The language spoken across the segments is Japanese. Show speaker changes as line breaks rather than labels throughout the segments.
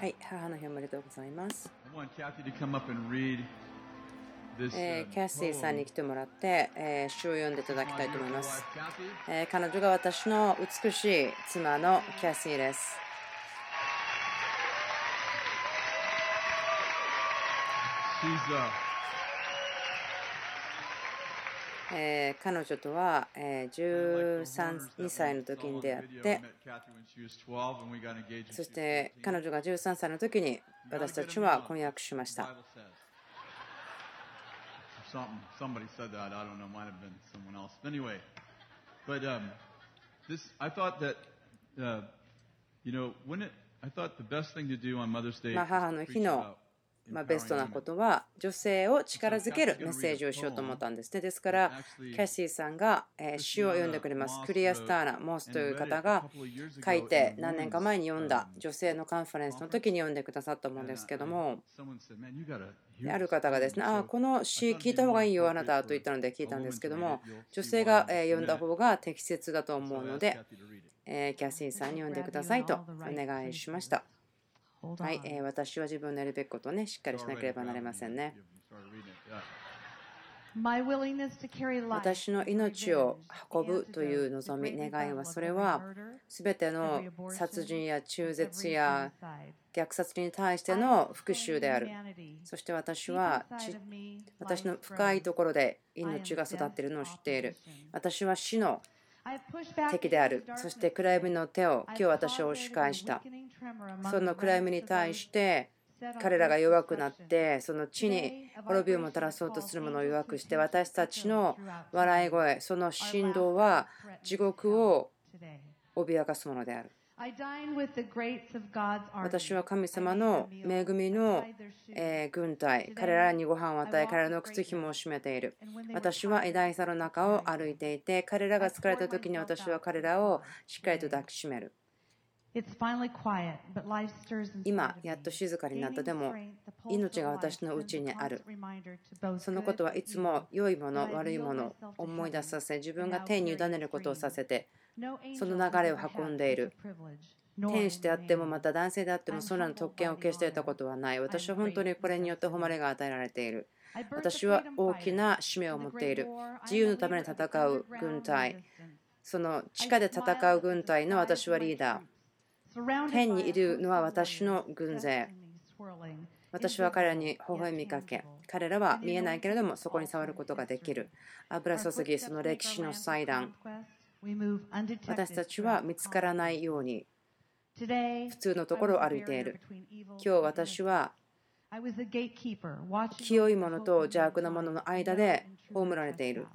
はい、母の日おめでとうございます。え、キャッシーさんに来てもらって、え、詩を読んでいただきたいと思います、え、彼女が私の美しい妻のキャッシーですえー、彼女とは、えー、13 2歳の時に出会ってそして彼女が13歳の時に私たちは婚約しました。母の日のまあ、ベストな.ことは女性を力づけるメッセージをしようと思ったんですね。ですから、キャシーさんがえー詩を読んでくれます。クリア・スターナ・モースという方が書いて何年か前に読んだ女性のカンファレンスの時に読んでくださったものですけども、
Someone said, "Man, you gotta hear
である
this."
方がですね、ああ、この詩聞いた方がいいよ、あなたと言ったので聞いたんですけども、女性がえー読んだ方が適切だと思うので、キャシーさんに読んでくださいとお願いしました。はい、えー私は自分のやるべきことをね、しっかりしなければなりませんね。私の命を運ぶという望み、願いは、それはすべての殺人や中絶や虐殺に対しての復讐である。そして私はち私の深いところで命が育っているのを知っている。私は死の敵である。そして暗闇の手を今日私は押し返した。その暗闇に対して彼らが弱くなってその地に滅びをもたらそうとするものを弱くして私たちの笑い声その振動は地獄を脅かすものである。私は神様の恵みのえ軍隊彼らにご飯を与え彼らの靴紐を締めている。私は偉大さの中を歩いていて彼らが疲れた時に私は彼らをしっかりと抱きしめる。今やっと静かになった。でも命が私のうちにある。そのことはいつも良いもの悪いものを思い出させ自分が天に委ねることをさせてその流れを運んでいる。天使であってもまた男性であってもそんなの特権を消していたことはない。私は本当にこれによって誉れが与えられている。私は大きな使命を持っている。自由のために戦う軍隊。その地下で戦う軍隊の私はリーダー天にいるのは私の軍勢。私は彼らに微笑みかけ彼らは見えないけれどもそこに触ることができる。油注ぎその歴史の祭壇。私たちは見つからないように。普通のところを歩いている。今日私は清いものと邪悪なものの間で葬られている。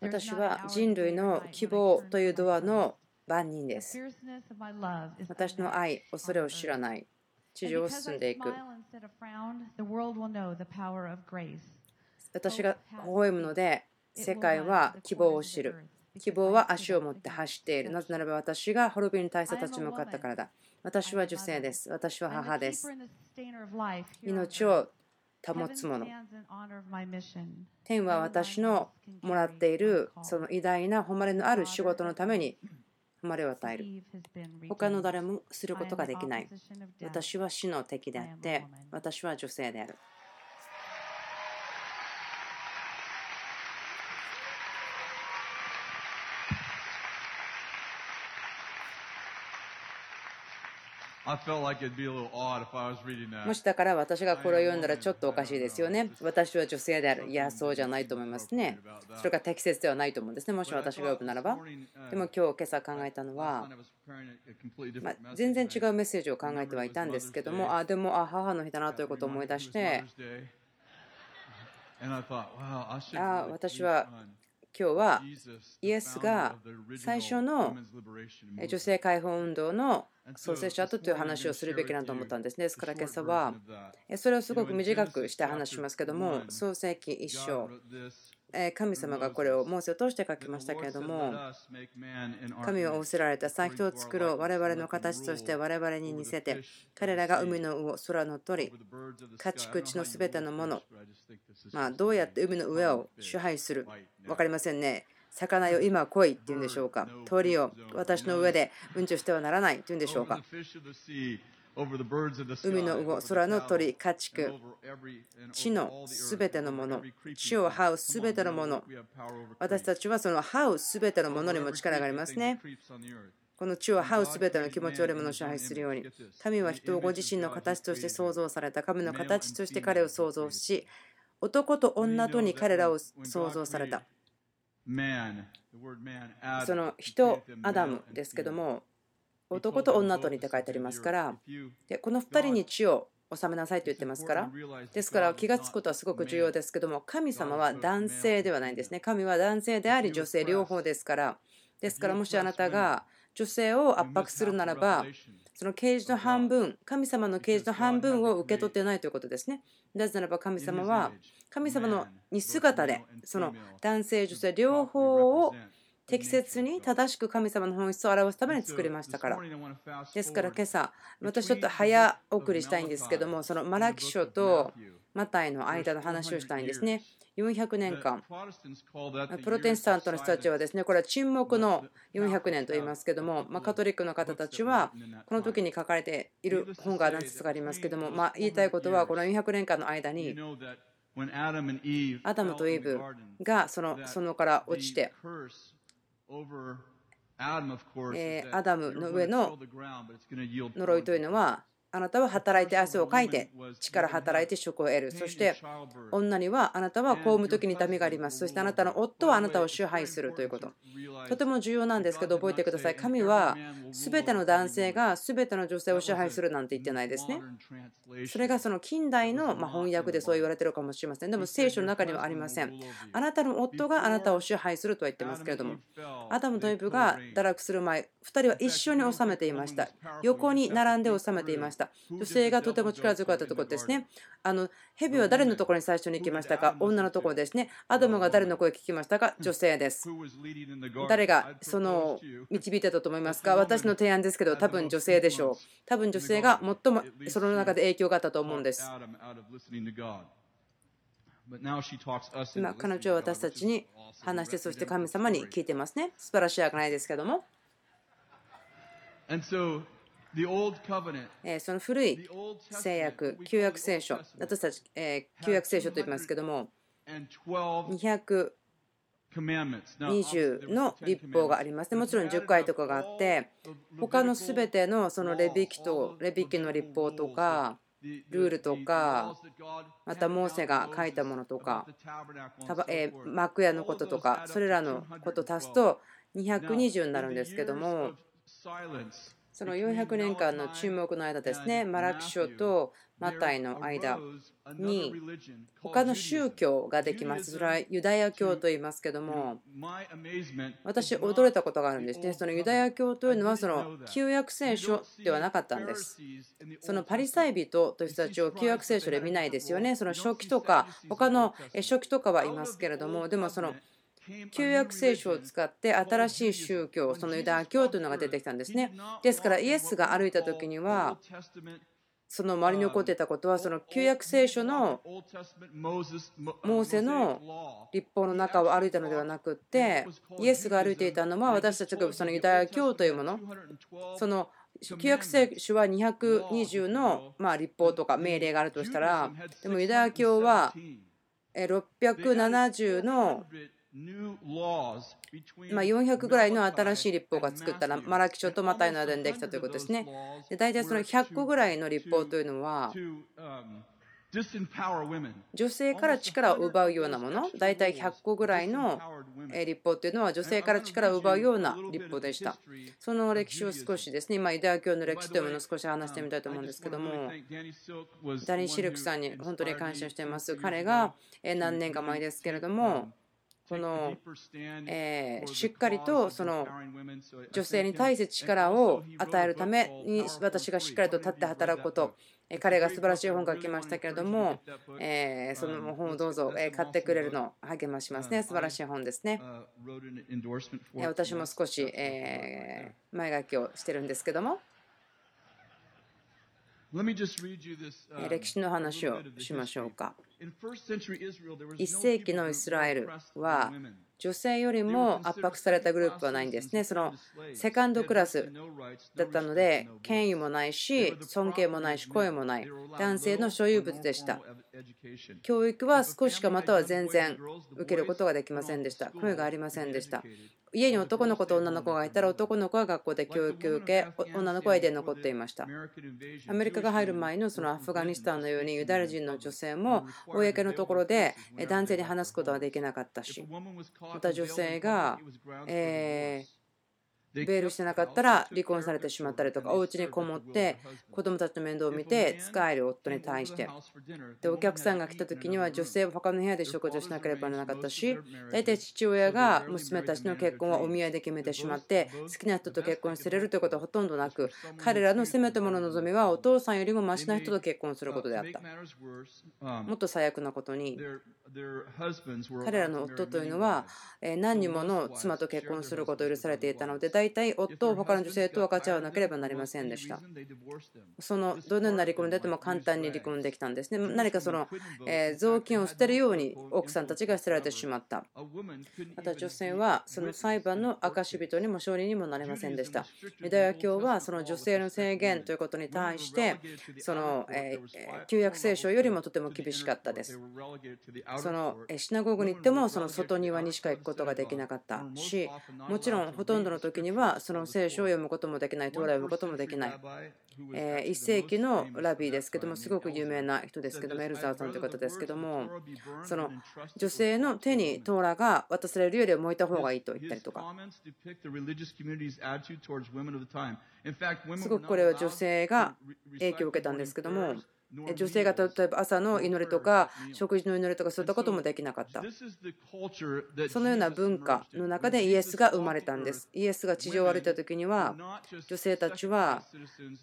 私は人類の希望というドアの番人です。私の愛恐れを知らない。地上を進んでいく。私が微笑むので世界は希望を知る。希望は足を持って走っている。なぜならば私が滅びに対して立ち向かったからだ。私は女性です。私は母です。命を保つもの天は私のもらっているその偉大な誉れのある仕事のために誉れを与える。他の誰もすることができない。私は死の敵であって私は女性であるも.しだから私がこれを読んだらちょっとおかしいですよね。私は女性である。いや、そうじゃないと思いますね。それが適切ではないと思うんですね。もし私が読むならば。でも今日今朝考えたのは、まあ、全然違うメッセージを考えてはいたんですけども、あ、でも、あ、母の日だなということを思い出して、あ、私は今日はイエスが最初の女性解放運動の創生者とという話をするべきだと思ったんですね。ですから今朝はそれをすごく短くして話しますけども創世記一章神様がこれをモーセを通して書きましたけれども神を仰せられたさ人を作ろう我々の形として我々に似せて彼らが海の魚空の鳥家畜地のすべてのものまあどうやって海の上を支配する分かりませんね。魚よ今来いって言うんでしょうか。鳥を私の上でうんちをしてはならないって言うんでしょうか海の魚、空の鳥、家畜、地のすべてのもの、地を這うすべてのもの、私たちはその這うすべてのものにも力がありますね。この地を這うすべての気持ちを俺もの支配するように、神は人をご自身の形として創造された、神の形として彼を創造し、男と女とに彼らを創造された。その人、アダムですけども、男と女とにって書いてありますからでこの2人に血を収めなさいと言ってますからですから気がつくことはすごく重要ですけども神様は男性ではないんですね。神は男性であり女性両方ですからですからもしあなたが女性を圧迫するならばその啓示の半分神様の啓示の半分を受け取ってないということですね。なぜならば神様は神様の似姿でその男性女性両方を適切に正しく神様の本質を表すために作りましたから。ですから今朝、私ちょっと早送りしたいんですけども、そのマラキ書とマタイの間の話をしたいんですね。400年間、プロテスタントの人たちはですね、これは沈黙の400年と言いますけども、まカトリックの方たちは、この時に書かれている本が何つかありますけども、ま言いたいことは、この400年間の間に、アダムとイブがその園から落ちて、アダムの上の呪いというのはあなたは働いて汗をかいて力働いて職を得る。そして女にはあなたは公務時に痛みがあります。そしてあなたの夫はあなたを支配するということ。とても重要なんですけど覚えてください。神は全ての男性が全ての女性を支配するなんて言ってないですね。それがその近代の翻訳でそう言われてるかもしれません。でも聖書の中にはありません。あなたの夫があなたを支配するとは言ってますけれども。アダムとイブが堕落する前2人は一緒に収めていました。横に並んで収めていました。女性がとても力強かったところですね。あの蛇は誰のところに最初に行きましたか？女のところですね。アダムが誰の声を聞きましたか？女性です。誰がその導いてたと思いますか？私の提案ですけど多分女性でしょう。多分女性が最もその中で影響があったと思うんです。今彼女は私たちに話してそして神様に聞いてますね。素晴らしいわけないですけどもその古い聖約、旧約聖書、私たち、え旧約聖書と言いますけども、220の立法があります。ね。もちろん10回とかがあって、他のすべてのそのレビキとレビキの立法とか、ルールとか、またモーセが書いたものとか、え幕屋のこととか、それらのこと足すと220になるんですけども、その400年間の注目の間ですね、マラキ書とマタイの間に他の宗教ができます。それはユダヤ教と言いますけども、私、驚いたことがあるんですね。そのユダヤ教というのはその旧約聖書ではなかったんです。そのパリサイ人という人たちを旧約聖書で見ないですよね。その書記とか、他の書記とかはいますけれども、でもその旧約聖書を使って新しい宗教、そのユダヤ教というのが出てきたんですね。ですからイエスが歩いた時には、その周りに起こっていたことは、その旧約聖書のモーセの立法の中を歩いたのではなくって、イエスが歩いていたのは私たちがそのユダヤ教というもの、その旧約聖書は220のまあ立法とか命令があるとしたら、でもユダヤ教は670のま400ぐらいの新しい立法が作ったらマラキ書とマタイの間にできたということですね。で大体その100個ぐらいの立法というのは女性から力を奪うようなもの大体100個ぐらいの立法というのは女性から力を奪うような立法でしたその歴史を少しですね今ユダヤ教の歴史というものを少し話してみたいと思うんですけどもダニー・シルクさんに本当に感謝しています彼が何年か前ですけれどもこの、えしっかりとその女性に対して力を与えるために私がしっかりと立って働くこと彼が素晴らしい本が来ましたけれども、えその本をどうぞ買ってくれるのを励ましますね。素晴らしい本ですね。私も少し、え前書きをしてるんですけども。歴史の話をしましょうか。1世紀のイスラエルは女性よりも圧迫されたグループはないんですね。そのセカンドクラスだったので、権威もないし、尊敬もないし、声もない。男性の所有物でした。教育は少しかまたは全然受けることができませんでした。声がありませんでした。家に男の子と女の子がいたら男の子は学校で教育を受け女の子は家で残っていましたアメリカが入る前のそのアフガニスタンのようにユダヤ人の女性も公のところで男性に話すことはできなかったしまた女性がえーベールしてなかったら離婚されてしまったりとかお家にこもって子供たちの面倒を見て使える夫に対して。でお客さんが来た時には女性は他の部屋で食事をしなければならなかったし大体父親が娘たちの結婚はお見合いで決めてしまって好きな人と結婚してれるということはほとんどなく彼らのせめてもの望みはお父さんよりもマシな人と結婚することであった。もっと最悪なことに彼らの夫というのは何人もの妻と結婚することを許されていたので大体夫を他の女性と分かち合わなければなりませんでした。そのどのような離婚であっても簡単に離婚できたんですね。何かその、え雑巾を捨てるように奥さんたちが捨てられてしまった。また女性はその裁判の証人にも証人にもなれませんでした。ユダヤ教はその女性の制限ということに対してその、え旧約聖書よりもとても厳しかったです。そのシナゴグに行ってもその外庭にしか行くことができなかったしもちろんほとんどの時にはその聖書を読むこともできないトーラを読むこともできない。1世紀のラビーですけどもすごく有名な人ですけどもエルザーさんという方ですけどもその女性の手にトーラが渡されるよりは燃えた方がいいと言ったりとか。すごくこれは女性が影響を受けたんですけども女性が例えば朝の祈りとか食事の祈りとかそういったこともできなかったそのような文化の中でイエスが生まれたんですイエスが地上を歩いた時には女性たちは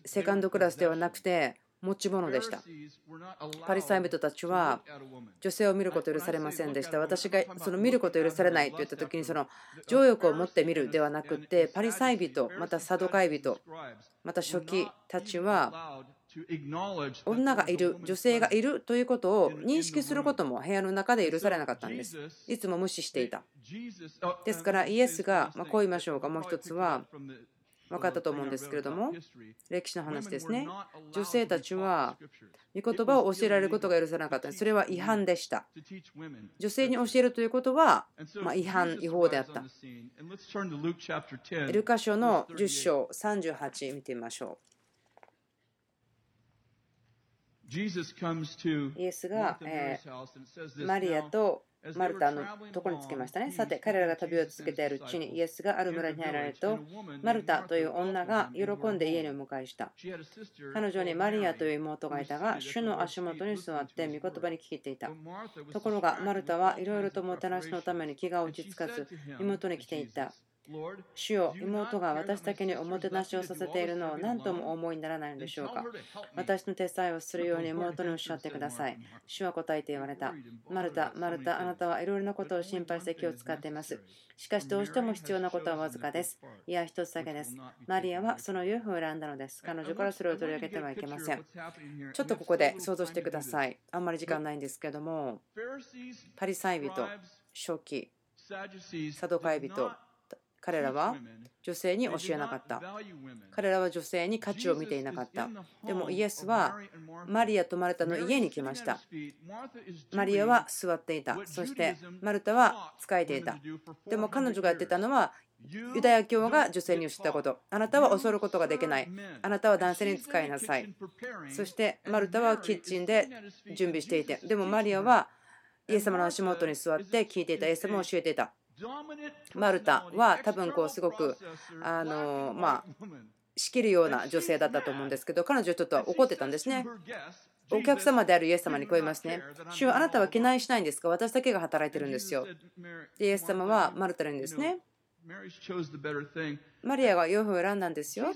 セカンドクラスではなくて持ち物でした。パリサイ人たちは女性を見ること許されませんでした。私がその見ること許されないと言った時にその情欲を持って見るではなくてパリサイ人またサドカイ人また初期たちは女がいる女性がいるということを認識することも部屋の中で許されなかったんです。いつも無視していた。ですからイエスがこう言いましょうかもう一つは分かったと思うんですけれども歴史の話ですね。女性たちは御言葉を教えられることが許されなかった。それは違反でした。女性に教えるということはま違反違法であった。ルカ書の10章38見てみましょうイエスが、えマリアとマルタのところにつけましたね。さて、彼らが旅を続けているうちに、イエスがある村に入られると、マルタという女が喜んで家にお迎えした。彼女にマリアという妹がいたが、主の足元に座って御言葉に聞いていた。ところが、マルタはいろいろともてなしのために気が落ち着かず、妹に来ていた。主よ妹が私だけにおもてなしをさせているのを何とも思いにならないのでしょうか。私の手伝いをするように妹におっしゃってください。主は答えて言われた。マルタマルタあなたはいろいろなことを心配して気を使っています。しかしどうしても必要なことはわずかです。いや一つだけです。マリアはそのユフを選んだのです。彼女からそれを取り上げてはいけませんちょっとここで想像してください。あんまり時間ないんですけどもパリサイ人初期サドカイ人彼らは女性に教えなかった。彼らは女性に価値を見ていなかった。でもイエスはマリアとマルタの家に来ました。マリアは座っていた。そしてマルタは仕えていた。でも彼女がやってたのはユダヤ教が女性に教えたこと。あなたは恐ることができない。あなたは男性に使いなさい。そしてマルタはキッチンで準備していて。でもマリアはイエス様の足元に座って聞いていた。イエス様を教えていた。マルタは多分こうすごくあのまあ仕切るような女性だったと思うんですけど彼女ちょっと怒ってたんですねお客様であるイエス様にこう言いますね主はあなたは気ないしないんですか？私だけが働いてるんですよでイエス様はマルタにですねマリアが養父を選んだんですよ。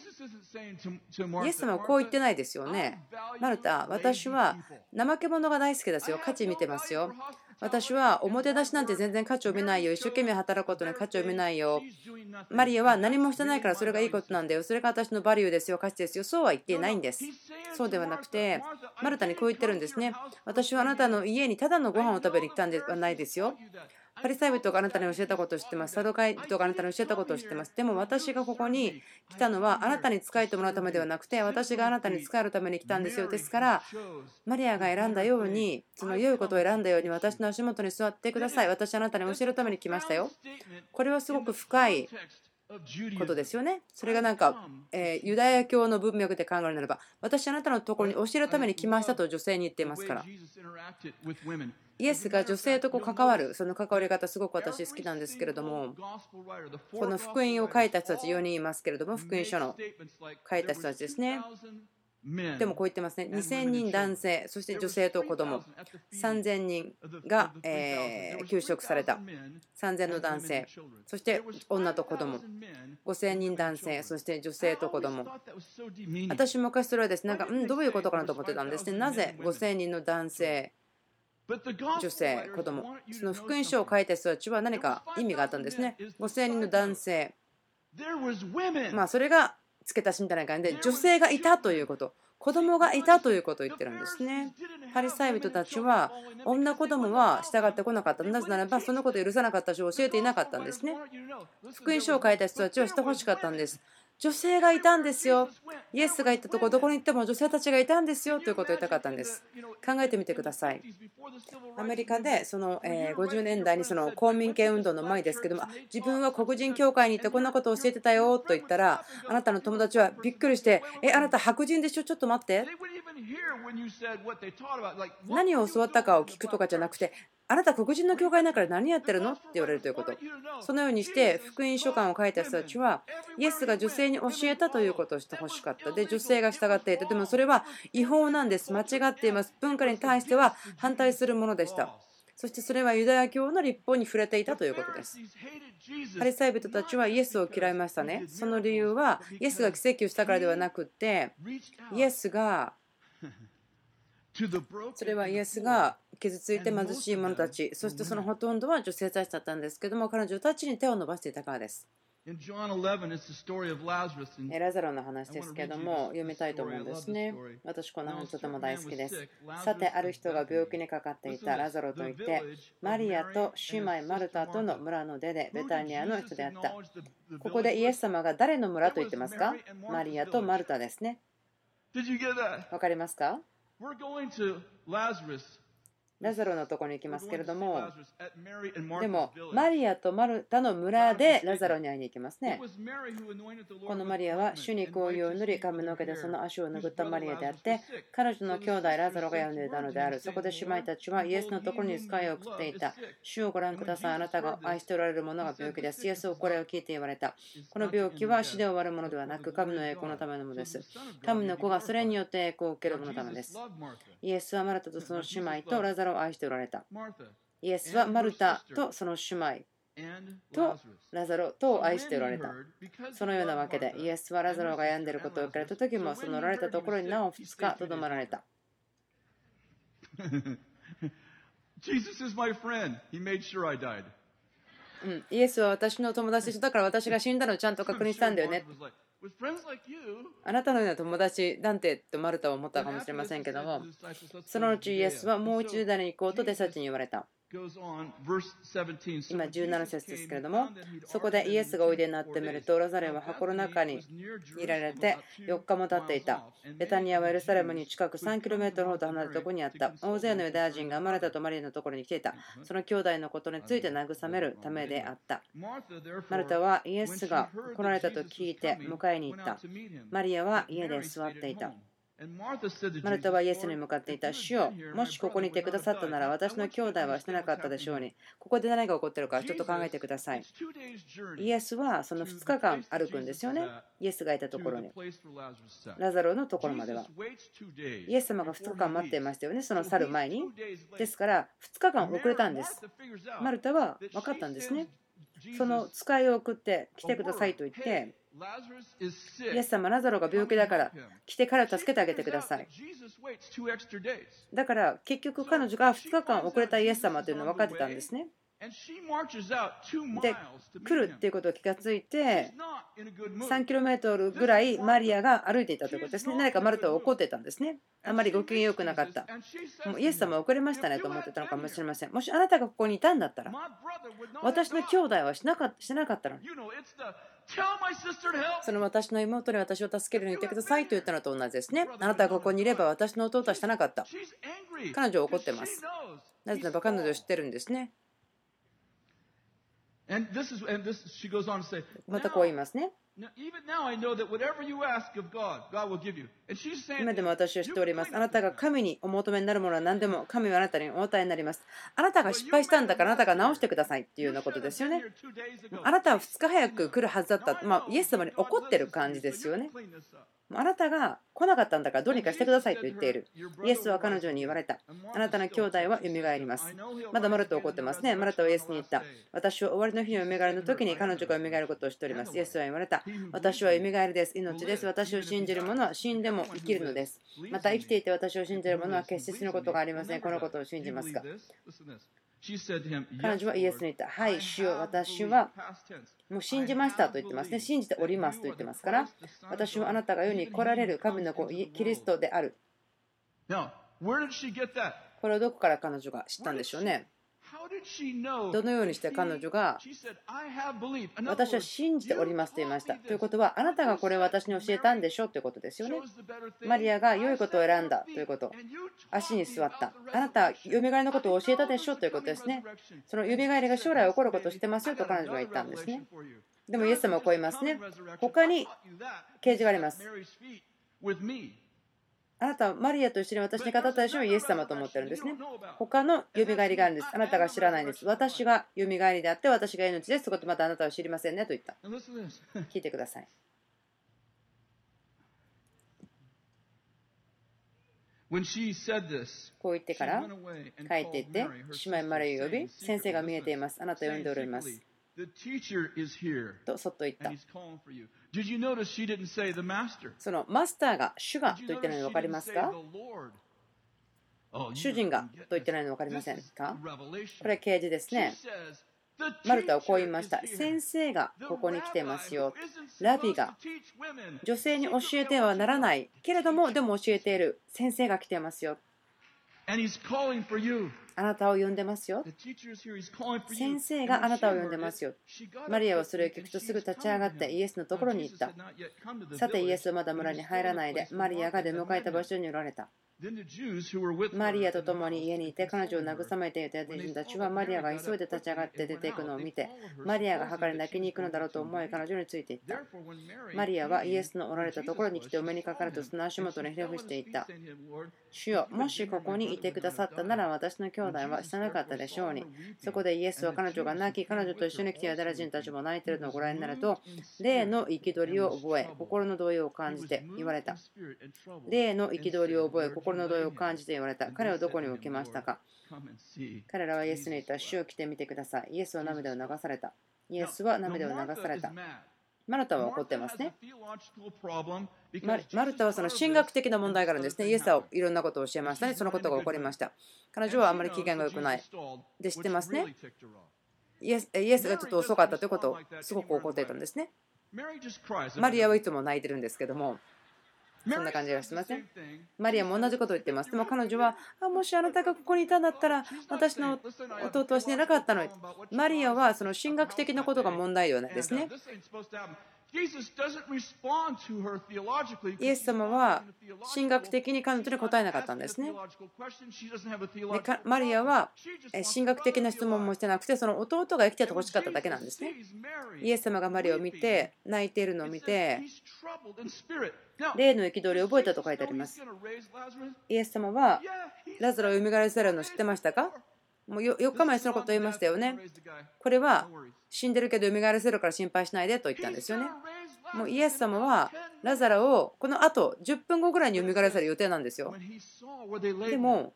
イエス様はこう言ってないですよね。マルタ、私は怠け者が大好きですよ。価値見てますよ。私はおもてなしなんて全然価値を見ないよ。一生懸命働くことに価値を見ないよ。マリアは何もしてないからそれがいいことなんだよ。それが私のバリューですよ。価値ですよ。そうは言っていないんです。そうではなくて、マルタにこう言ってるんですね。私はあなたの家にただのご飯を食べに来たんではないですよ。パリサイ人があなたに教えたことを知ってます。サドカイ人があなたに教えたことを知ってます。でも私がここに来たのはあなたに仕えてもらうためではなくて私があなたに仕えるために来たんですよ。ですからマリアが選んだようにその良いことを選んだように私の足元に座ってください。私あなたに教えるために来ましたよ。これはすごく深いことですよね。それがなんか、えユダヤ教の文脈で考えるならば、私あなたのところに教えるために来ましたと女性に言っていますから。イエスが女性とこう関わる、その関わり方、すごく私好きなんですけれども、この福音を書いた人たち4人いますけれども、福音書の書いた人たちですね。でもこう言ってますね。2000人男性、そして女性と子供、3000人が、え休職された。3000の男性、そして女と子供、5000人男性、そして女性と子供。私昔それはですね、なんか、うん、どういうことかなと思ってたんですね。なぜ5000人の男性、女性、子供、その福音書を書いた人たちは何か意味があったんですね。5000人の男性。まあそれが付け足しみたいな感じで女性がいたということ子供がいたということを言ってるんですね。パリサイ人たちは女子供は従ってこなかった。なぜならばそのことを許さなかったし教えていなかったんですね。福音書を書いた人たちはしてほしかったんです。女性がいたんですよ。イエスが行ったところどこに行っても女性たちがいたんですよということを言いたかったんです。考えてみてください。アメリカでその50年代にその公民権運動の前ですけども自分は黒人教会に行ってこんなことを教えてたよと言ったらあなたの友達はびっくりしてえあなた白人でしょ？ちょっと待って何を教わったかを聞くとかじゃなくてあなた黒人の教会だから何やってるの？って言われるということ。そのようにして福音書簡を書いた人たちはイエスが女性に教えたということをしてほしかった。で女性が従っていて。でもそれは違法なんです。間違っています。文化に対しては反対するものでした。そしてそれはユダヤ教の立法に触れていたということです。パリサイ人たちはイエスを嫌いましたね。その理由はイエスが奇跡をしたからではなくてイエスがそれはイエスが傷ついて貧しい者たち、そしてそのほとんどは女性たちだったんですけども、彼女たちに手を伸ばしていたからです。ラザロの話ですけども、読みたいと思うんですね。私、この話とても大好きです。さて、ある人が病気にかかっていたラザロといって、マリアと姉妹マルタとの村の出で、ベタニアの人であった。ここでイエス様が誰の村と言ってますか？マリアとマルタですね。わかりますか？We're going to Lazarus ラザロのところに行きますけれども、でも、マリアとマルタの村でラザロに会いに行きますね。このマリアは主に紅葉を塗り、髪の毛でその足を拭ったマリアであって、彼女の兄弟ラザロが呼んでいたのである。そこで姉妹たちはイエスのところに使いを送っていた。主をご覧ください。あなたが愛しておられるものが病気です。イエスをこれを聞いて言われた。この病気は死で終わるものではなく、神の栄光のためのものです。神の子がそれによって栄光を受けるもののためです。イエスはマルタとその姉妹とラザロを愛しておられた。イエスはマルタとその姉妹とラザロと愛しておられた。そのようなわけで、イエスはラザロが病んでいることを受けた時も、そのおられたところになお2日とどまられた。うん、イエスは私の友達でだから私が死んだのをちゃんと確認したんだよね。あなたのような友達なんてとマルタは思ったかもしれませんけども、そのうちイエスはもう一度誰に行こうと弟子たちに言われた。今17節ですけれども、そこでイエスがおいでになってみると、ラザレは箱の中に入れられて4日も経っていた。ベタニアはエルサレムに近く 3km ほど離れたところにあった。大勢のユダヤ人が生まれたとマリアのところに来ていた。その兄弟のことについて慰めるためであった。マルタはイエスが来られたと聞いて迎えに行った。マリアは家で座っていた。マルタはイエスに向かっていた主よもしここにいてくださったなら私の兄弟はしてなかったでしょうにここで何が起こっているかちょっと考えてください。イエスはその2日間歩くんですよね。イエスがいたところに。ラザロのところまでは。イエス様が2日間待っていましたよねその去る前に。ですから2日間遅れたんです。マルタは分かったんですね。その使いを送って来てくださいと言ってイエス様、ラザロが病気だから来て彼を助けてあげてください。だから結局彼女が2日間遅れたイエス様というのは分かってたんですね。で来るっていうことを気がついて3キロメートルぐらいマリアが歩いていたということですね。何かマルタは怒ってたんですね。あまりご機嫌よくなかった。もうイエス様は遅れましたねと思ってたのかもしれません。もしあなたがここにいたんだったら、私の兄弟はしなかしなかったのに。その私の妹に私を助けるように言ってくださいと言ったのと同じですね。あなたがここにいれば私の弟はしてなかった。彼女は怒ってます。なぜならば彼女を知ってるんですね。またこう言いますね。今でも私は知っております。あなたが神にお求めになるものは何でも神はあなたにお与えになります。あなたが失敗したんだからあなたが直してくださいっていうようなことですよね。あなたは2日早く来るはずだった。まあ、イエス様に怒ってる感じですよね。あなたが来なかったんだからどうにかしてくださいと言っている。イエスは彼女に言われた。あなたの兄弟は蘇ります。まだマルト怒ってますね。マルトはイエスに言った。私は終わりの日の蘇りの時に彼女が蘇ることをしております。イエスは言われた。私は蘇りです。命です。私を信じる者は死んでも生きるのです。また生きていて私を信じる者は決して死ぬことがありません。このことを信じますか？彼女はイエスに言った。はい、主よ私はもう信じましたと言ってますね。信じておりますと言ってますから、私はあなたが世に来られる神の子、キリストである。これをどこから彼女が知ったんでしょうね。どのようにして彼女が私は信じておりますと言いました。ということはあなたがこれを私に教えたんでしょということですよね。マリアが良いことを選んだということ。足に座った。あなたはよみがえりのことを教えたでしょということですね。そのよみがえりが将来起こることを知ってますよと彼女が言ったんですね。でもイエス様はこう言いますね。他に啓示があります。あなたはマリアと一緒に私に語ったでしょ？イエス様と思ってるんですね。他の蘇りがあるんです。あなたが知らないんです。私が蘇りであって私が命です。そことまたあなたは知りませんねと言った。聞いてください。こう言ってから帰っていって姉妹マリアを呼び先生が見えています。あなた呼んでおります。とそっと言った。そのマスターが主がと言ってないの分かりますか？主人がと言ってないの分かりませんか？これは啓示ですね。マルタはこう言いました。先生がここに来てますよ。ラビが女性に教えてはならないけれども、でも教えている先生が来てますよ。あなたを呼んでますよ。先生があなたを呼んでますよ。マリアはそれを聞くとすぐ立ち上がってイエスのところに行った。さてイエスはまだ村に入らないでマリアが出迎えた場所におられた。マリアと共に家にいて彼女を慰めていたユダヤ人たちはマリアが急いで立ち上がって出ていくのを見てマリアが墓に泣きに行くのだろうと思い彼女についていった。マリアはイエスのおられたところに来てお目にかかるとその足元にひれ伏していった。主よもしここにいてくださったなら私の兄弟は死ななかったでしょうに。そこでイエスは彼女が泣き彼女と一緒に来てユダヤ人たちも泣いているのをご覧になると霊の憤りを覚え心の動揺を感じて言われた。霊の憤りを覚え心の動揺を感じて言われた。彼はどこに置きましたか？彼らはイエスに言った。主を来てみてください。イエスは涙を流された。イエスは涙を流された。マルタは怒ってますね。マルタはその神学的な問題があるんですね。イエスはいろんなことを教えましたね。そのことが起こりました。彼女はあまり機嫌が良くない。で、知ってますね。イエスイエスがちょっと遅かったということをすごく怒っていたんですね。マリアはいつも泣いてるんですけども。そんな感じがしません？マリアも同じことを言ってます。でも彼女は、あもしあなたがここにいたんだったら、私の弟は死ねなかったのに。マリアはその神学的なことが問題ではないですね。イエス様は神学的に彼女に答えなかったんですね。でマリアは神学的な質問もしてなくて、その弟が生きててほしかっただけなんですね。イエス様がマリアを見て、泣いているのを見て、霊の憤りを覚えたと書いてあります。イエス様はラザロを蘇らせるの知ってましたか？もう4日前そのこと言いましたよね。これは死んでるけど蘇らせるから心配しないでと言ったんですよね。もうイエス様はラザラをこのあと10分後ぐらいに蘇らせる予定なんですよ。でも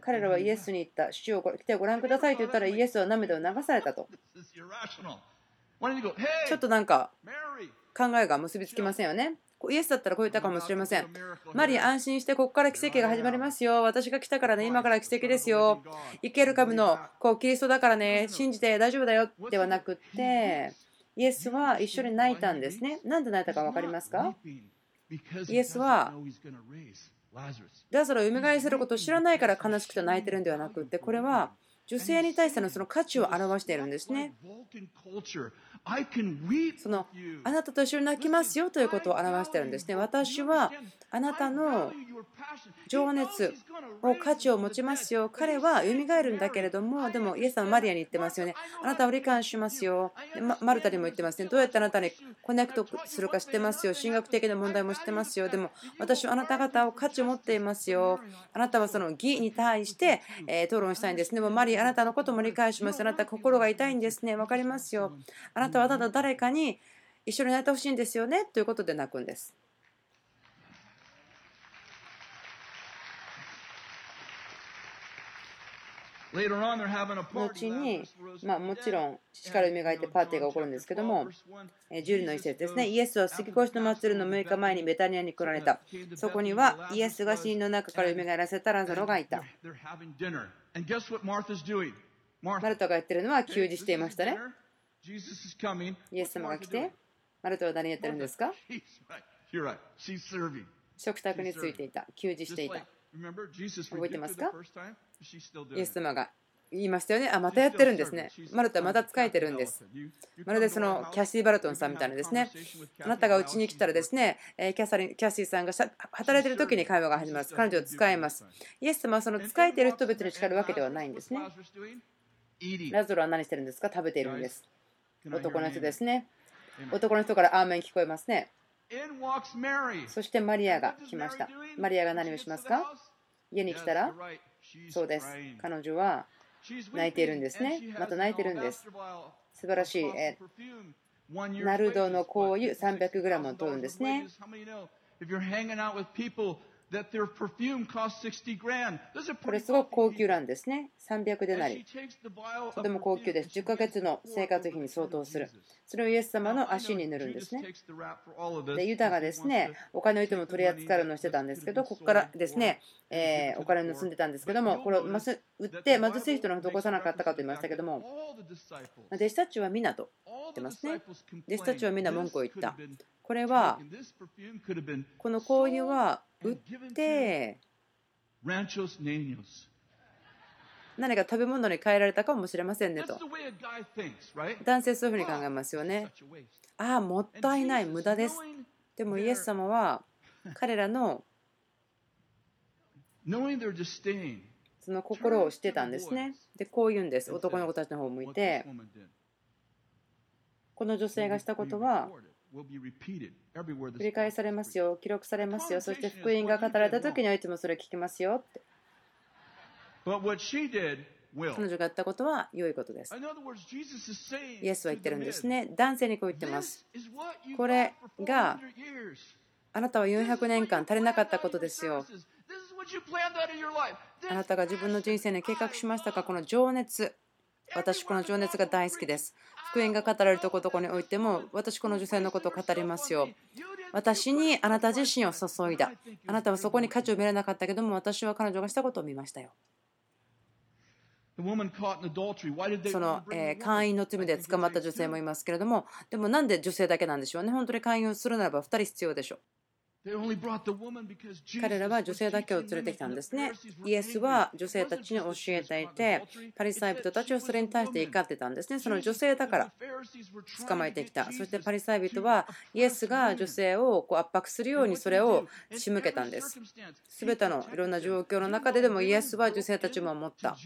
彼らはイエスに言った、主を来てご覧くださいと言ったらイエスは涙を流されたと。ちょっとなんか考えが結びつきませんよね。イエスだったらこう言ったかもしれません。マリア、安心してここから奇跡が始まりますよ。私が来たからね、今から奇跡ですよ。生ける神のこうキリストだからね、信じて大丈夫だよではなくて、イエスは一緒に泣いたんですね。なんで泣いたか分かりますか？イエスはラザロを蘇せることを知らないから悲しくて泣いてるんではなくてこれは女性に対してのその価値を表しているんですね。そのあなたと一緒に泣きますよということを表しているんですね。私はあなたの情熱を価値を持ちますよ。彼は蘇るんだけれども、でもイエス様はマリアに言ってますよね。あなたを理解しますよ。マルタにも言ってますね。どうやってあなたにコネクトするか知ってますよ。神学的な問題も知ってますよ。でも私はあなた方を価値を持っていますよ。あなたはその義に対して討論したいんですね。でもマリア、あなたのことも理解します。あなた心が痛いんですね。分かりますよ。あなたはただ誰かに一緒になってほしいんですよね。ということで泣くんです。後に、まあ、もちろん力を磨いてパーティーが起こるんですけども、10の一節ですね、イエスは杉越の祭りの6日前にベタニアに来られた。そこにはイエスが死人の中から蘇らせたラザロがいた。マルタが言ってるのは給仕していましたね。イエス様が来て、マルタは何やってるんですか？食卓についていた、給仕していた。覚えてますか？イエス様が言いましたよね。あ、またやってるんですね。マルタまた使えてるんです。まるでそのキャシー・バルトンさんみたいなですね。あなたがうちに来たらですね、キャサリンキャシーさんが働いてる時に会話が始まる。彼女を使えます。イエス様はその使えている人々に叱るわけではないんですね。ラズロは何してるんですか？食べているんです。男の人ですね。男の人からアーメン聞こえますね。そしてマリアが来ました。マリアが何をしますか？家に来たら？そうです。彼女は泣いているんですね。また泣いてるんです。素晴らしい。えナルドの香油 300g を取るんですね。これすごく高級なんですね。300でなり。とても高級です。10ヶ月の生活費に相当する。それをイエス様の足に塗るんですね。で、ユダがですね、お金をいても取り扱うのをしてたんですけど、ここからですね、えー、お金を盗んでたんですけども、これを売って貧しい人のどこさなかったかと言いましたけども、弟子たちは皆と言ってますね。弟子たちは皆文句を言った。これは、この香油は売って、何か食べ物に変えられたかもしれませんねと。男性そういうふうに考えますよね。ああ、もったいない、無駄です。でもイエス様は 彼らのその心をしてたんですね。で、こう言うんです。男の子たちの方を向いて、この女性がしたことは繰り返されますよ、記録されますよ、そして福音が語られた時にはいつもそれを聞きますよって。彼女がやったことは良いことです。イエスは言ってるんですね。男性にこう言ってます。これがあなたは400年間足りなかったことですよ。あなたが自分の人生に計画しましたか？この情熱。私この情熱が大好きです。福音が語られるところにおいても私この女性のことを語りますよ。私にあなた自身を注いだ。あなたはそこに価値を見れなかったけども私は彼女がしたことを見ましたよ。その、え会員の罪で捕まった女性もいますけれどもでもなんで女性だけなんでしょうね本当に会員をするならば2人必要でしょう。彼らは女性だけを連れてきたんですね。イエスは女性たちに教えていて、パリサイ人たちはそれに対して怒ってたんですね。その女性だから捕まえてきた。そしてパリサイ人はイエスが女性をこう圧迫するようにそれを仕向けたんです。すべてのいろんな状況の中ででもイエスは女性たちも思った。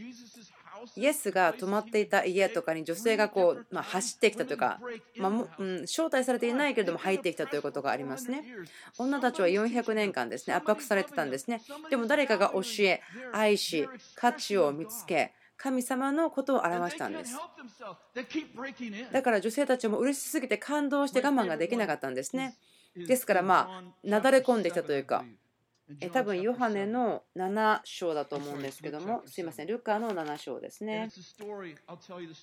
イエスが泊まっていた家とかに女性がこう、まあ、走ってきたというか、まあうん、招待されていないけれども入ってきたということがありますね。女たちは400年間ですね圧迫されてたんですね。でも誰かが教え、愛し、価値を見つけ、神様のことを表したんです。だから女性たちも嬉しすぎて感動して我慢ができなかったんですね。ですからまあなだれ込んできたというかえ多分ヨハネの7章だと思うんですけども、すいません、ルカの7章ですね。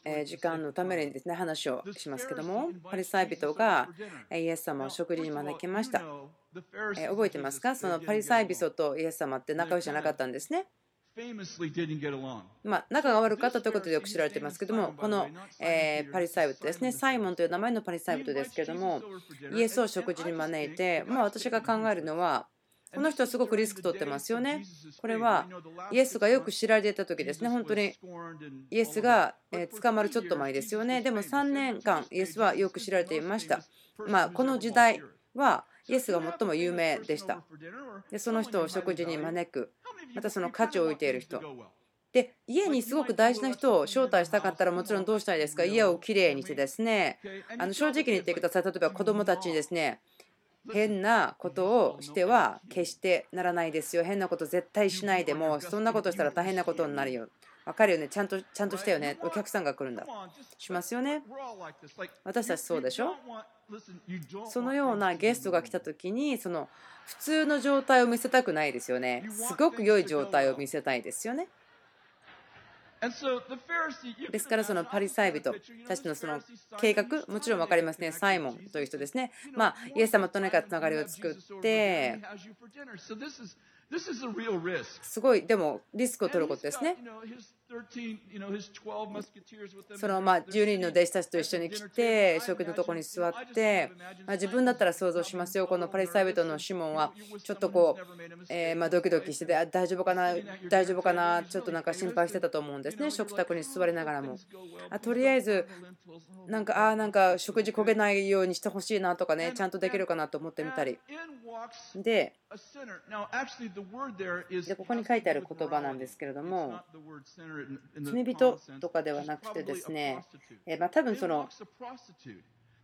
え時間のためにですね話をしますけども、パリサイ人がイエス様を食事に招きました。え覚えてますか？そのパリサイ人とイエス様って仲良しじゃなかったんですね。まあ、仲が悪かったということでよく知られていますけども、この、えパリサイ人ですね、サイモンという名前のパリサイ人ですけども、イエスを食事に招いて、まあ、私が考えるのは、この人はすごくリスク取ってますよね。これはイエスがよく知られていた時ですね。本当にイエスが捕まるちょっと前ですよね。でも3年間イエスはよく知られていました。まあ、この時代はイエスが最も有名でした。でその人を食事に招く。またその価値を置いている人。で家にすごく大事な人を招待したかったらもちろんどうしたいですか？家をきれいにしてですねあの正直に言ってください例えば子供たちにですね変なことをしては決してならないですよ。変なこと絶対しないでも、そんなことしたら大変なことになるよ。わかるよね。ちゃんと、ちゃんとしたよね。お客さんが来るんだ。しますよね。私たちそうでしょ？そのようなゲストが来た時に、その普通の状態を見せたくないですよね。すごく良い状態を見せたいですよね。ですからそのパリサイ人たちのその計画もちろん分かりますねサイモンという人ですね。まあイエス様と何かつながりを作ってすごいでもリスクを取ることですねそのまあ10人の弟子たちと一緒に来て食事のところに座って、まあ、自分だったら想像しますよこのパリサイ人のシモンはちょっとこう、えまドキドキしてて大丈夫かな大丈夫かなちょっとなんか心配してたと思うんですね食卓に座りながらもあとりあえずなんかあなんか食事焦げないようにしてほしいなとかねちゃんとできるかなと思ってみたりででここに書いてある言葉なんですけれども罪人とかではなくてですね、えまあ、多分その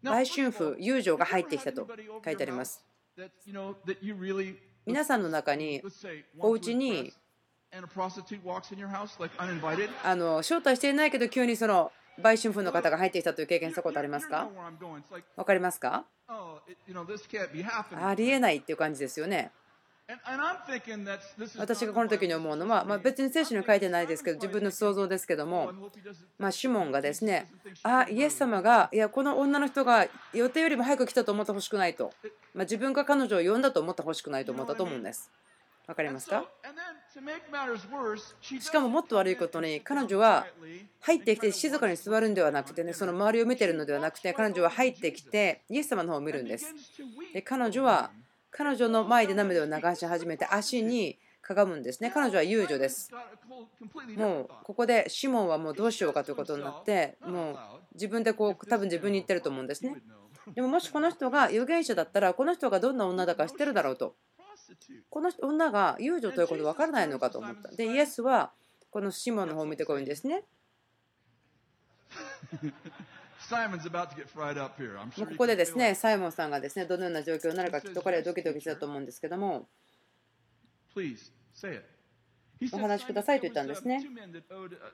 売春婦、友情が入ってきたと書いてあります。皆さんの中にお家にあの招待していないけど急にその売春婦の方が入ってきたという経験したことありますか？分かりますか？ありえないっていう感じですよね。私がこの時に思うのは、まあ、別に聖書に書いてないですけど自分の想像ですけども、まあ、シモンがですねあイエス様がいやこの女の人が予定よりも早く来たと思ってほしくないと、まあ、自分が彼女を呼んだと思ってほしくないと思ったと思うんです。わかりますか？しかももっと悪いことに彼女は入ってきて静かに座るんではなくてねその周りを見てるのではなくて彼女は入ってきてイエス様の方を見るんです。で彼女は彼女の前で涙を流し始めて足にかがむんですね。彼女は遊女です。もうここでシモンはもうどうしようかということになってもう自分でこう多分自分に言ってると思うんですね。でももしこの人が預言者だったらこの人がどんな女だか知ってるだろうと。この女が遊女ということ分からないのかと思った。でイエスはこのシモンの方を見てこいんですね。ここでですね、サイモンさんがですね、どのような状況になるか、きっと彼はドキドキしたと思うんですけども、お話しくださいと言ったんですね。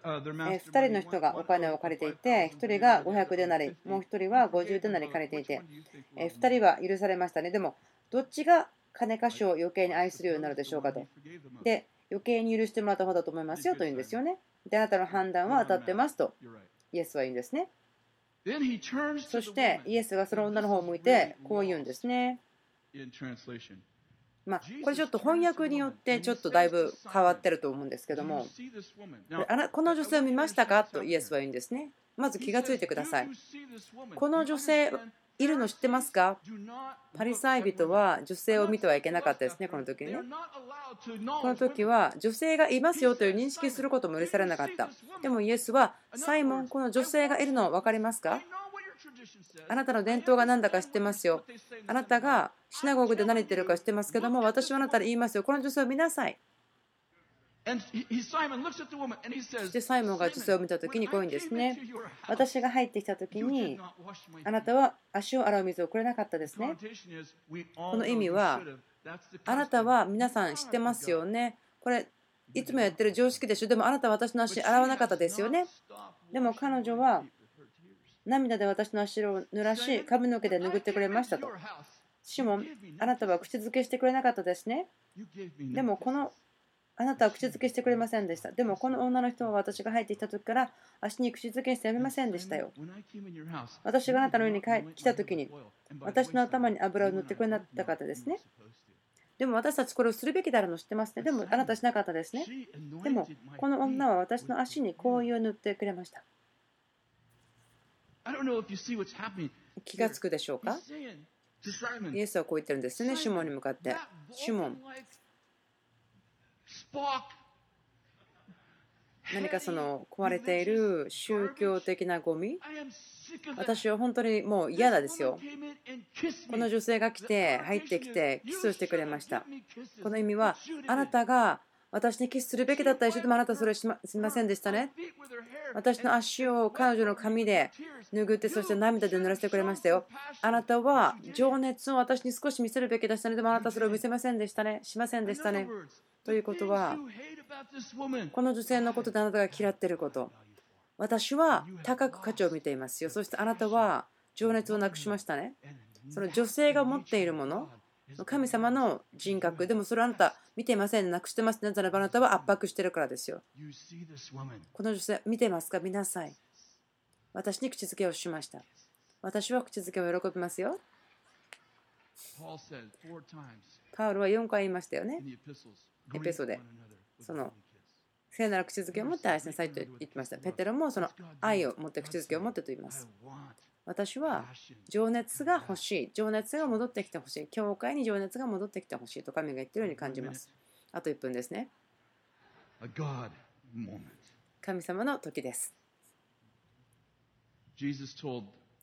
2人の人がお金を借りていて、1人が500でなり、もう1人は50でなり借りていて、2人は許されましたね。でも、どっちが金貸しを余計に愛するようになるでしょうかと。で、余計に許してもらった方だと思いますよと言うんですよね。で、あなたの判断は当たってますと、イエスは言うんですね。そしてイエスがその女の方を向いてこう言うんですね。まあ、これちょっと翻訳によってちょっとだいぶ変わってると思うんですけどもこの女性を見ましたか？とイエスは言うんですね。まず気がついてください。この女性いるの知ってますか？パリサイ人は女性を見てはいけなかったですね、この時にね。この時は女性がいますよという認識することも許されなかった。でもイエスは、サイモン、この女性がいるの分かりますか？あなたの伝統が何だか知ってますよ。あなたがシナゴグで何言ってるか知ってますけども、私はあなたに言いますよ。この女性を見なさい。そしてサイモンが女性を見たときにこういうんですね。私が入ってきたときに、あなたは足を洗う水をくれなかったですね。この意味は、あなたは皆さん知ってますよね。これ、いつもやってる常識でしょ。でもあなたは私の足洗わなかったですよね。でも彼女は涙で私の足を濡らし、髪の毛で拭ってくれましたと。シモン、あなたは口づけしてくれなかったですね。でもこのあなたは口づけしてくれませんでした。でもこの女の人は私が入ってきた時から足に口づけしてやめませんでしたよ。私があなたの家に来た時に私の頭に油を塗ってくれなかった方ですね。でも私たちこれをするべきだろうの知ってますね。でもあなたしなかったですね。でもこの女は私の足に香油を塗ってくれました。気がつくでしょうか？イエスはこう言ってるんですね、シモンに向かって。シモン、何かその壊れている宗教的なゴミ？私は本当にもう嫌だですよ。この女性が来て入ってきてキスをしてくれました。この意味はあなたが私にキスするべきだったでしょでもあなたそれしますみませんでしたね。私の足を彼女の髪で拭ってそして涙で濡らしてくれましたよ。あなたは情熱を私に少し見せるべきでしたね。でもあなたそれを見せませんでしたね。しませんでしたね。ということは、この女性のことであなたが嫌っていること、私は高く価値を見ていますよ。そしてあなたは情熱をなくしましたね。その女性が持っているもの、神様の人格、でもそれあなた見ていません、なくしてますね。なぜならばあなたは圧迫しているからですよ。この女性、見てますか？見なさい。私に口づけをしました。私は口づけを喜びますよ。パウルは4回言いましたよね。エペソで。その聖なる口づけを持って愛しなさいと言ってました。ペテロもその愛を持って口づけを持ってと言います。私は情熱が欲しい。情熱が戻ってきてほしい。教会に情熱が戻ってきてほしいと神が言っているように感じます。あと1分ですね。神様の時です。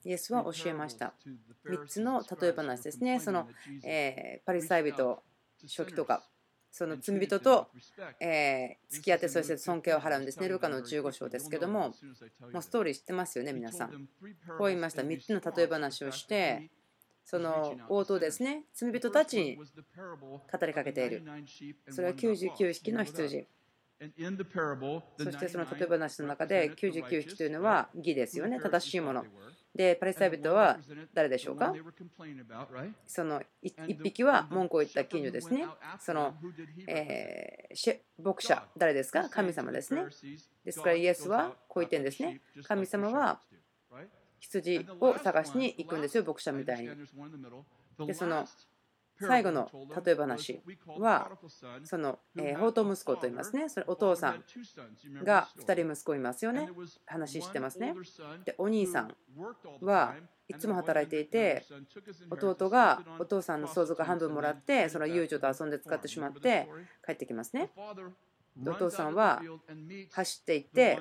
イエスは教えました。3つの例え話ですね。その、えー、パリサイ人、初期とか、その罪人と、えー、付き合ってそして尊敬を払うんですね。ルカの15章ですけども、もうストーリー知ってますよね、皆さん。こう言いました。3つの例え話をして、その応答ですね、罪人たちに語りかけている。それは99匹の羊。そしてその例え話の中で99匹というのは義ですよね、正しいもの。で、パレスタイ人は誰でしょうか？その1匹は文句を言った金魚ですね。その、えー、牧者、誰ですか？神様ですね。ですからイエスはこう言ってるんですね。神様は羊を探しに行くんですよ、牧者みたいに。で、その最後の例え話は、その、えー、宝刀息子と言いますね。それお父さんが2人息子いますよね。話してますね。で、お兄さんはいつも働いていて、弟がお父さんの相続半分もらって、その遊女と遊んで使ってしまって帰ってきますね。お父さんは走っていって、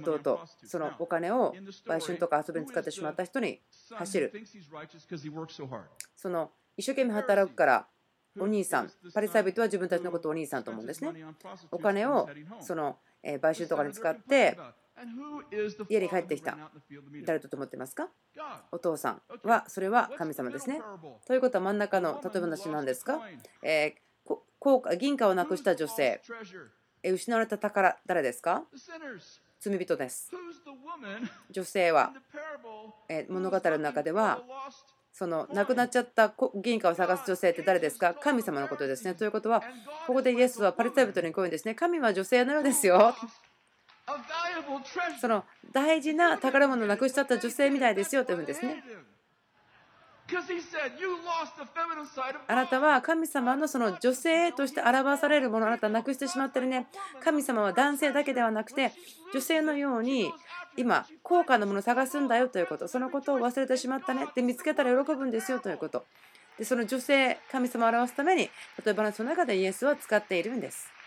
弟、そのお金を売春とか遊びに使ってしまった人に走る。その一生懸命働くからお兄さん、パリサイ人は自分たちのことをお兄さんと思うんですね。お金をその売春とかに使って家に帰ってきた。誰と思ってますか？お父さんは、それは神様ですね。ということは真ん中の例え話なんですか、えー、銀貨をなくした女性、失われた宝、誰ですか？罪人です。女性は、物語の中では、その亡くなっちゃった銀貨を探す女性って誰ですか？神様のことですね。ということは、ここでイエスはパリサイ人にこういうんですね。神は女性のようですよ。その大事な宝物をなくしちゃった女性みたいですよというふうにですね。あなたは神様のその女性として表されるものをあなたはなくしてしまってるね。神様は男性だけではなくて女性のように今高価なものを探すんだよということそのことを忘れてしまったねって見つけたら喜ぶんですよということでその女性神様を表すために例えばその中でイエスは使っているんです。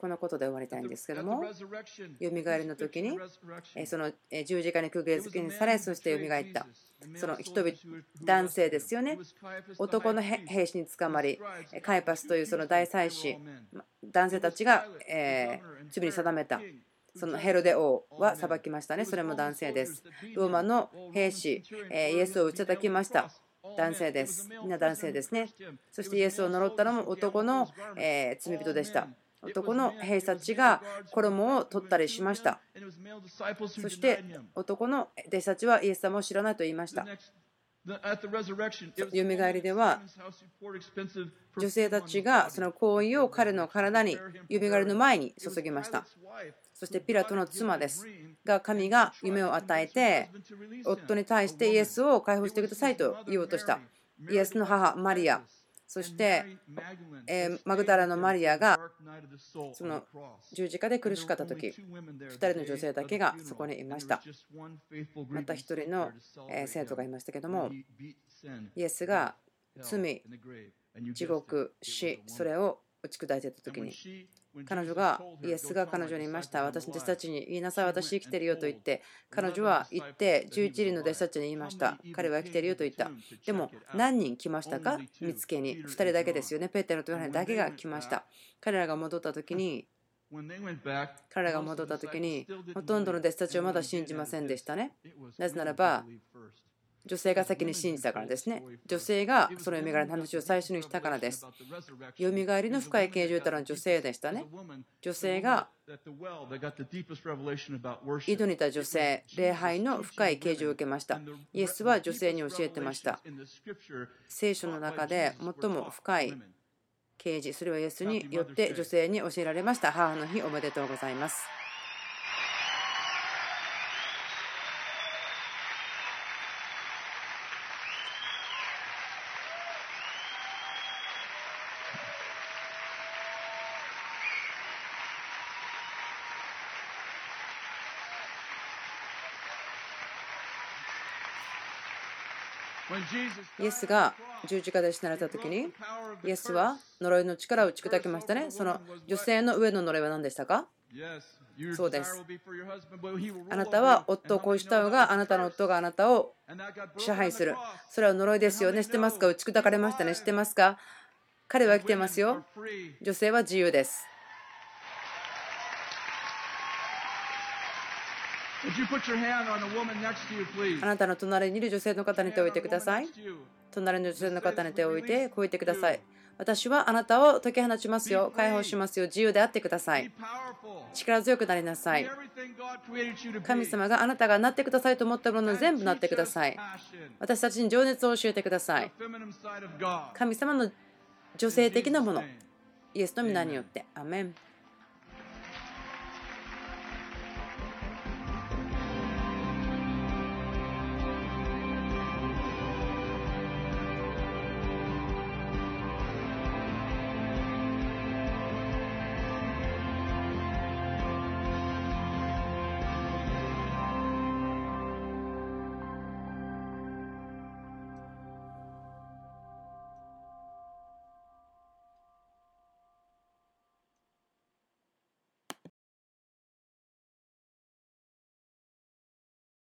このことで終わりたいんですけども、よみがえりの時に、その十字架にくぐりつけにされ、そしてよみがえった、その人々、男性ですよね、男の兵士に捕まり、カイパスというその大祭司、男性たちが罪に定めた。そのヘロデ王は裁きましたね。それも男性です。ローマの兵士、イエスを打ち叩きました。男性です。みんな男性ですね。そしてイエスを呪ったのも男の、え罪人でした。男の兵士たちが衣を取ったりしましたそして男の弟子たちはイエス様を知らないと言いましたよみがえりでは女性たちがその行為を彼の体によみがえりの前に注ぎましたそしてピラトの妻ですが神が夢を与えて夫に対してイエスを解放してくださいと言おうとした。イエスの母マリア。そして、えマグダラのマリアがその十字架で苦しかった時2人の女性だけがそこにいました。また1人の生徒がいましたけどもイエスが罪地獄死それを打ち砕いていた時に彼女が、イエスが彼女にいました。私の弟子たちに言いなさい、私生きてるよと言って、彼女は言って、11人の弟子たちに言いました。彼は生きてるよと言った。でも、何人来ましたか？見つけに。2人だけですよね。ペーテロとヨハネだけが来ました。彼らが戻った時に、彼らが戻った時に、ほとんどの弟子たちはまだ信じませんでしたね。なぜならば、女性が先に信じたからですね。女性がその蘇りの話を最初にしたからです。蘇りの深い形状たらの女性でしたね。女性が井戸にいた女性、礼拝の深い形状を受けました。イエスは女性に教えてました。聖書の中で最も深い啓示、それはイエスによって女性に教えられました。母の日おめでとうございます。イエスが十字架で死なれた時にイエスは呪いの力を打ち砕きましたね。その女性の上の呪いは何でしたか？そうです。あなたは夫を恋した方があなたの夫があなたを支配する。それは呪いですよね。知ってますか？打ち砕かれましたね。知ってますか？彼は生きてますよ。女性は自由です。あなたの隣にいる女性の方に手を置いてください。隣の女性の方に手を置いて、こう言ってください。私はあなたを解き放ちますよ。解放しますよ。自由であってください。力強くなりなさい。神様があなたがなってくださいと思ったものを全部なってください。私たちに情熱を教えてください。神様の女性的なもの。イエスの皆によって。アメン。